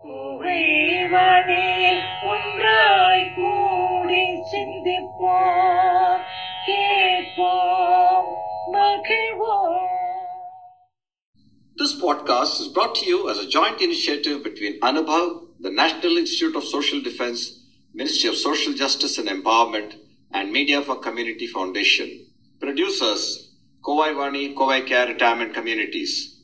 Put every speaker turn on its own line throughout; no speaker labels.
குகைவனில் ஒன்றாய் கூடி சிந்திப்போம் கேட்போம் மகிழ்வோம்
This podcast is brought to you as a joint initiative between Anubhav, the National Institute of Social Defense, Ministry of Social Justice and Empowerment, and Media for Community Foundation. Producers, Kovai Vani, Kovai Care Retirement Communities.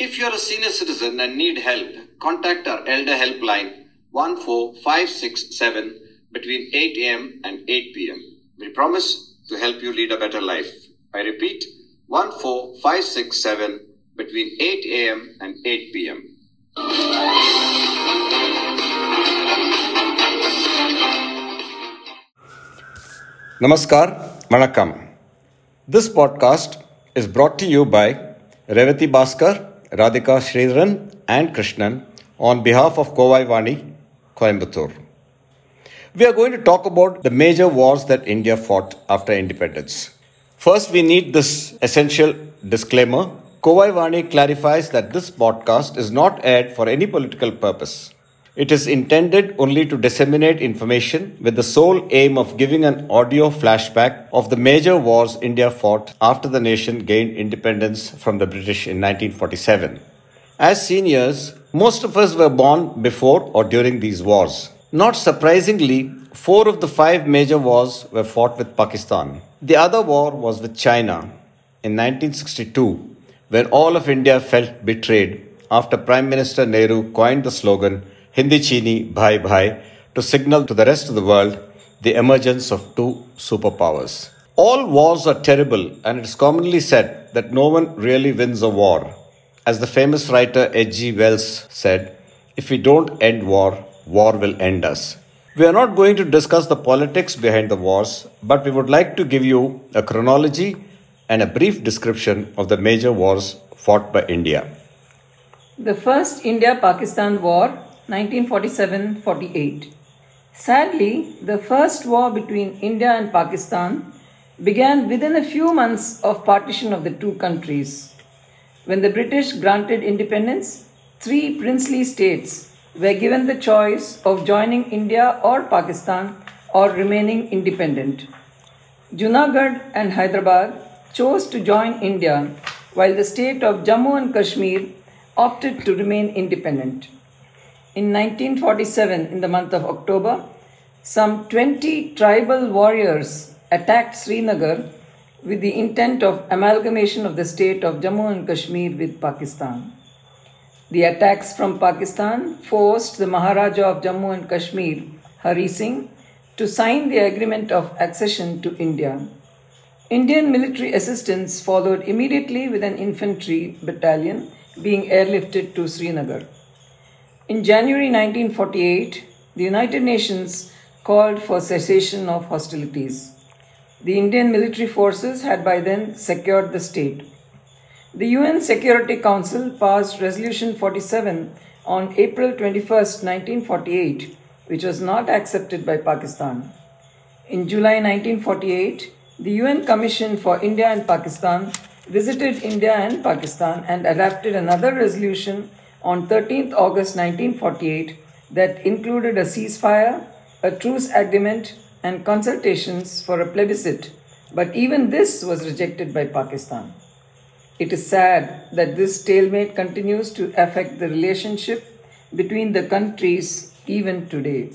If you are a senior citizen and need help, contact our Elder Helpline 14567 between 8 a.m. and 8 p.m. We promise to help you lead a better life. I repeat, 14567 between 8 a.m. and 8 p.m. Namaskar, Vanakkam. This podcast is brought to you by Revati Bhaskar, Radhika Sridharan, and Krishnan on behalf of Kovai Vani, Coimbatore. We are going to talk about the major wars that India fought after independence. First, we need this essential disclaimer. Kovai Vani clarifies that this podcast is not aired for any political purpose. It is intended only to disseminate information with the sole aim of giving an audio flashback of the major wars India fought after the nation gained independence from the British in 1947. As seniors, most of us were born before or during these wars. Not surprisingly, four of the five major wars were fought with Pakistan. The other war was with China in 1962, when all of India felt betrayed after Prime Minister Nehru coined the slogan Hindi Chini Bhai Bhai to signal to the rest of the world the emergence of two superpowers. All wars are terrible, and it is commonly said that no one really wins a war. As the famous writer H.G. Wells said, if we don't end war, war will end us. We are not going to discuss the politics behind the wars, but we would like to give you a chronology and a brief description of the major wars fought by India.
The First India Pakistan War, 1947 48. Sadly, the first war between India and Pakistan began within a few months of partition of the two countries. When the British granted independence, three princely states were given the choice of joining India or Pakistan or remaining independent. Junagadh and Hyderabad chose to join India, while the state of Jammu and Kashmir opted to remain independent. In 1947, in the month of October, some 20 tribal warriors attacked Srinagar with the intent of amalgamation of the state of Jammu and Kashmir with Pakistan. The attacks from Pakistan forced the Maharaja of Jammu and Kashmir, Hari Singh, to sign the agreement of accession to India. Indian military assistance followed immediately with an infantry battalion being airlifted to Srinagar. In January 1948, the United Nations called for cessation of hostilities. The Indian military forces had by then secured the state. The UN Security Council passed Resolution 47 on April 21, 1948, which was not accepted by Pakistan. In July 1948, the UN Commission for India and Pakistan visited India and Pakistan and adopted another resolution on 13th August 1948 that included a ceasefire, a truce agreement, and consultations for a plebiscite. But even this was rejected by Pakistan. It is sad that this stalemate continues to affect the relationship between the countries even today.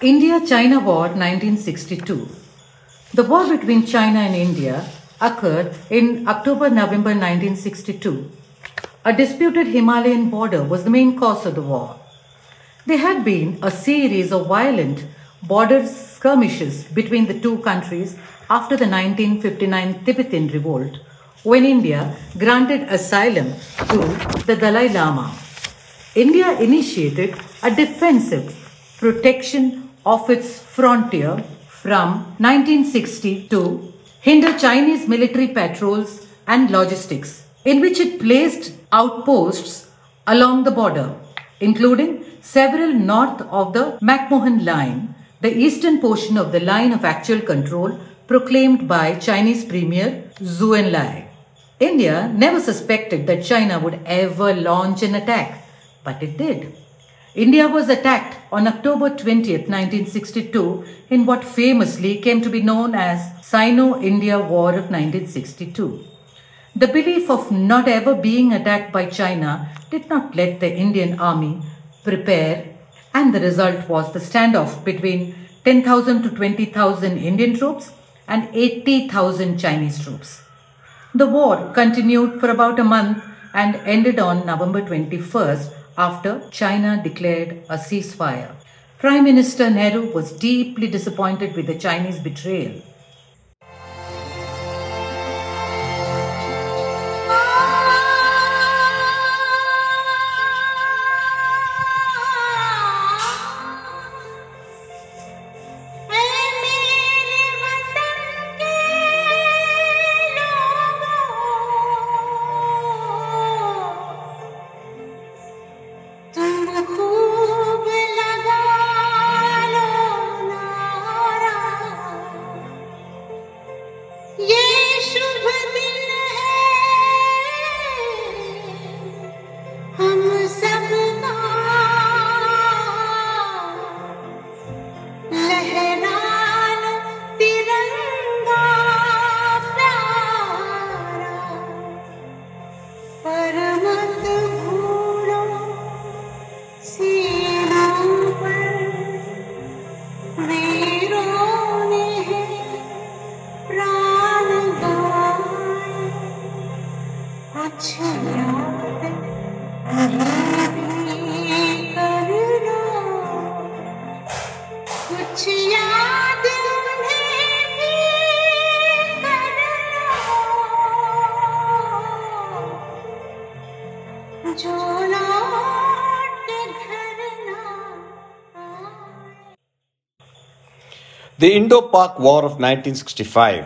India China War 1962. The war between China and India occurred in October November 1962. A disputed Himalayan border was the main cause of the war. There had been a series of violent border skirmishes between the two countries after the 1959 Tibetan revolt, when India granted asylum to the Dalai Lama. India initiated a defensive protection of its frontier from 1960 to hinder Chinese military patrols and logistics, in which it placed outposts along the border, including several north of the McMahon Line, the eastern portion of the line of actual control proclaimed by Chinese Premier Zhou Enlai. India never suspected that China would ever launch an attack, but it did. India was attacked on October 20th, 1962, in what famously came to be known as Sino India War of 1962. The belief of not ever being attacked by China did not let the Indian army prepare, and the result was the standoff between 10,000 to 20,000 Indian troops and 80,000 Chinese troops. The war continued for about a month and ended on November 21st after China declared a ceasefire. Prime Minister Nehru was deeply disappointed with the Chinese betrayal.
The Indo Pak War of 1965.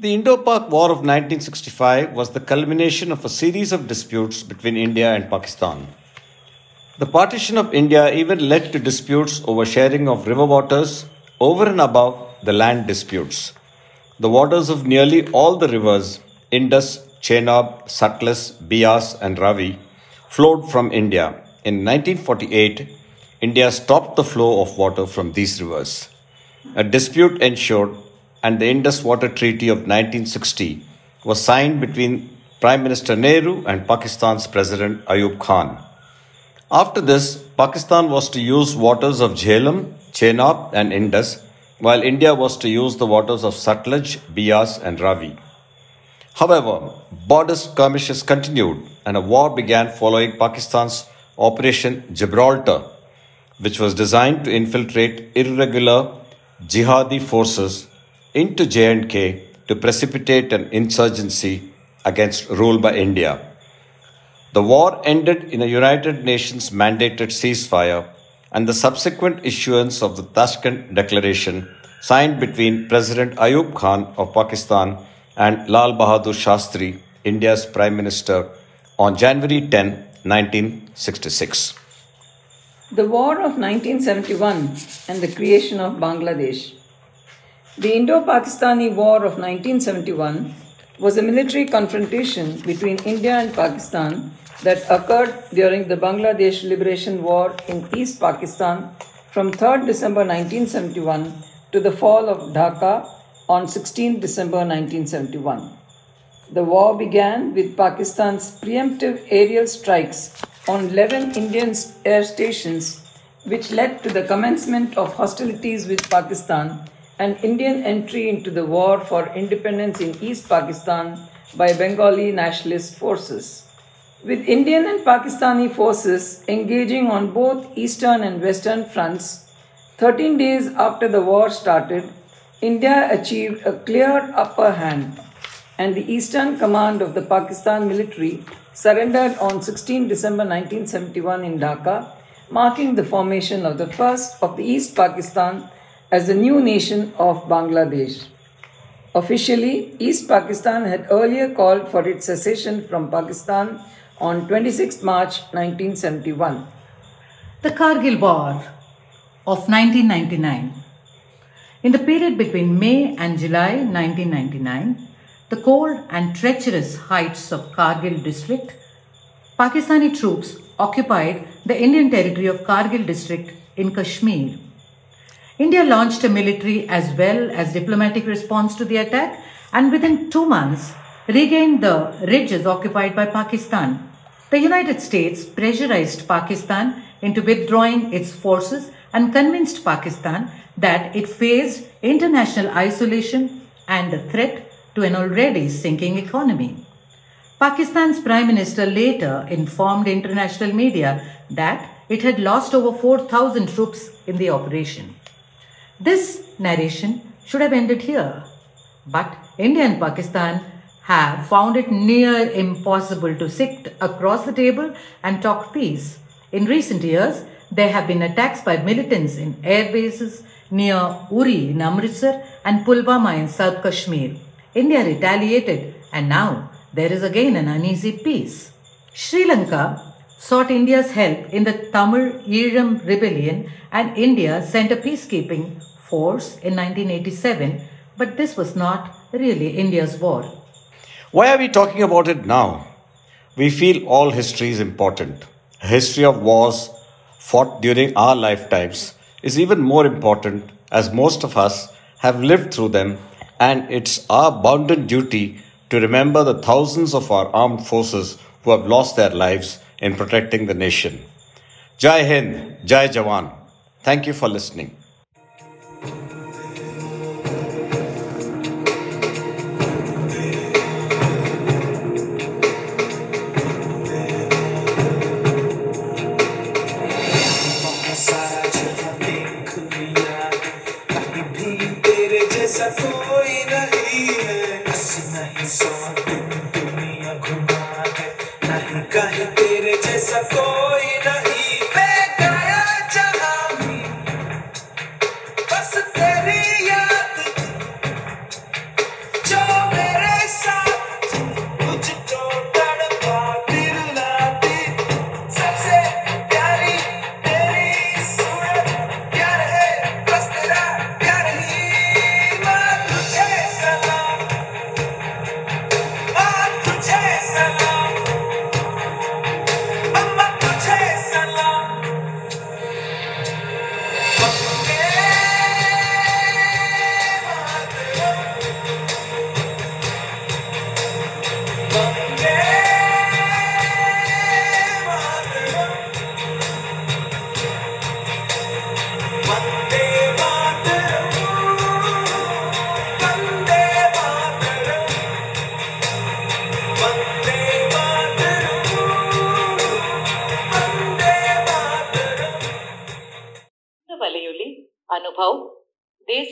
The Indo Pak War of 1965 was the culmination of a series of disputes between India and Pakistan. The partition of India even led to disputes over sharing of river waters over and above the land disputes. The waters of nearly all the rivers Indus, Chenab, Satluj, Beas, and Ravi flowed from India. In 1948, India stopped the flow of water from these rivers. A dispute ensued, and the Indus Water Treaty of 1960 was signed between Prime Minister Nehru and Pakistan's President Ayub Khan. After this, Pakistan was to use waters of Jhelum, Chenab, and Indus, while India was to use the waters of Satluj, Beas, and Ravi. However, border skirmishes continued and a war began following Pakistan's Operation Gibraltar, which was designed to infiltrate irregular jihadi forces into J&K to precipitate an insurgency against rule by India. The war ended in a United Nations mandated ceasefire and the subsequent issuance of the Tashkent Declaration signed between President Ayub Khan of Pakistan and Lal Bahadur Shastri, India's Prime Minister, on January 10, 1966.
The War of 1971 and the creation of Bangladesh. The Indo Pakistani War of 1971 was a military confrontation between India and Pakistan that occurred during the Bangladesh Liberation War in East Pakistan from 3rd December 1971 to the fall of Dhaka on 16 December 1971. The war began with Pakistan's preemptive aerial strikes on 11 Indian air stations, which led to the commencement of hostilities with Pakistan and Indian entry into the war for independence in East Pakistan by Bengali nationalist forces. With Indian and Pakistani forces engaging on both eastern and western fronts, 13 days after the war started, India achieved a clear upper hand, and the Eastern Command of the Pakistan military surrendered on 16 December 1971 in Dhaka, marking the formation of the first of the East Pakistan as the new nation of Bangladesh. Officially, East Pakistan had earlier called for its secession from Pakistan on 26 March 1971.
The Kargil War of 1999. In the period between May and July 1999, the cold and treacherous heights of Kargil district, Pakistani troops occupied the Indian territory of Kargil district in Kashmir. India launched a military as well as diplomatic response to the attack and within two months regained the ridges occupied by Pakistan. The United States pressurized Pakistan into withdrawing its forces and convinced Pakistan that it faced international isolation and a threat to an already sinking economy. Pakistan's Prime Minister later informed international media that it had lost over 4,000 troops in the operation. This narration should have ended here, but India and Pakistan have found it near impossible to sit across the table and talk peace. In recent years, there have been attacks by militants in air bases near Uri in Amritsar and Pulwama in South Kashmir. India retaliated and now there is again an uneasy peace. Sri Lanka sought India's help in the Tamil Eelam rebellion and India sent a peacekeeping force in 1987, but this was not really India's war.
Why are we talking about it now? We feel all history is important. A history of wars fought during our lifetimes is even more important as most of us have lived through them, and it's our bounden duty to remember the thousands of our armed forces who have lost their lives in protecting the nation. Jai Hind, Jai Jawan. Thank you for listening.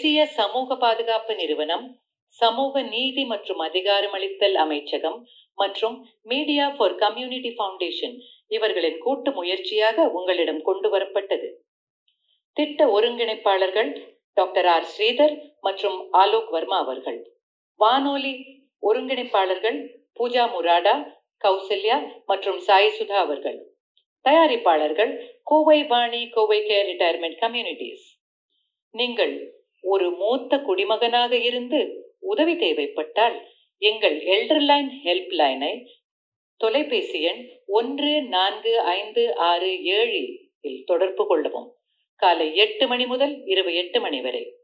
தேசிய சமூக பாதுகாப்பு நிறுவனம் சமூக நீதி மற்றும் அதிகாரமளித்தல் அமைச்சகம் மற்றும் மீடியா ஃபார் கம்யூனிட்டி ஃபவுண்டேஷன் இவர்களின் கூட்டு முயற்சியாக உங்களிடம் கொண்டு வரப்பட்டது. திட்ட ஒருங்கிணைப்பாளர்கள் டாக்டர் ஆர். ஸ்ரீதர் மற்றும் ஆலோக் வர்மா அவர்கள். வானொலி ஒருங்கிணைப்பாளர்கள் பூஜா முராடா கௌசல்யா மற்றும் சாய் சுதா அவர்கள். தயாரிப்பாளர்கள் Kovai Vani Kovai care retirement communities. நீங்கள் ஒரு மூத்த குடிமகனாக இருந்து உதவி தேவைப்பட்டால் எங்கள் எல்டர்லைன் ஹெல்ப் லைனை தொலைபேசி எண் ஒன்று நான்கு ஐந்து ஆறு ஏழு இல் தொடர்பு கொள்ளவும். காலை எட்டு மணி முதல் இரவு எட்டு மணி வரை.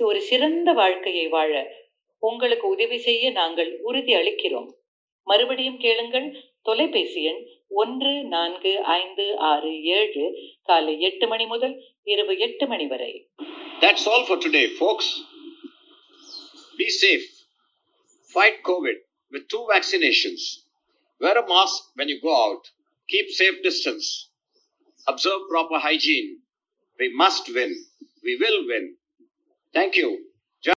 ஒரு சிறந்த வாழ்க்கையை வாழ உங்களுக்கு உதவி செய்ய நாங்கள் உறுதி அளிக்கிறோம். மறுபடியும் கேளுங்கள். தொலைபேசி எண் ஒன்று நான்கு ஐந்து ஆறு ஏழு காலை எட்டு மணி முதல் இரவு எட்டு மணி வரை.
That's all for today, folks. Be safe. Fight COVID with two vaccinations. Wear a mask when you go out. Keep safe distance. Observe proper hygiene. We must win. we will win. Thank you.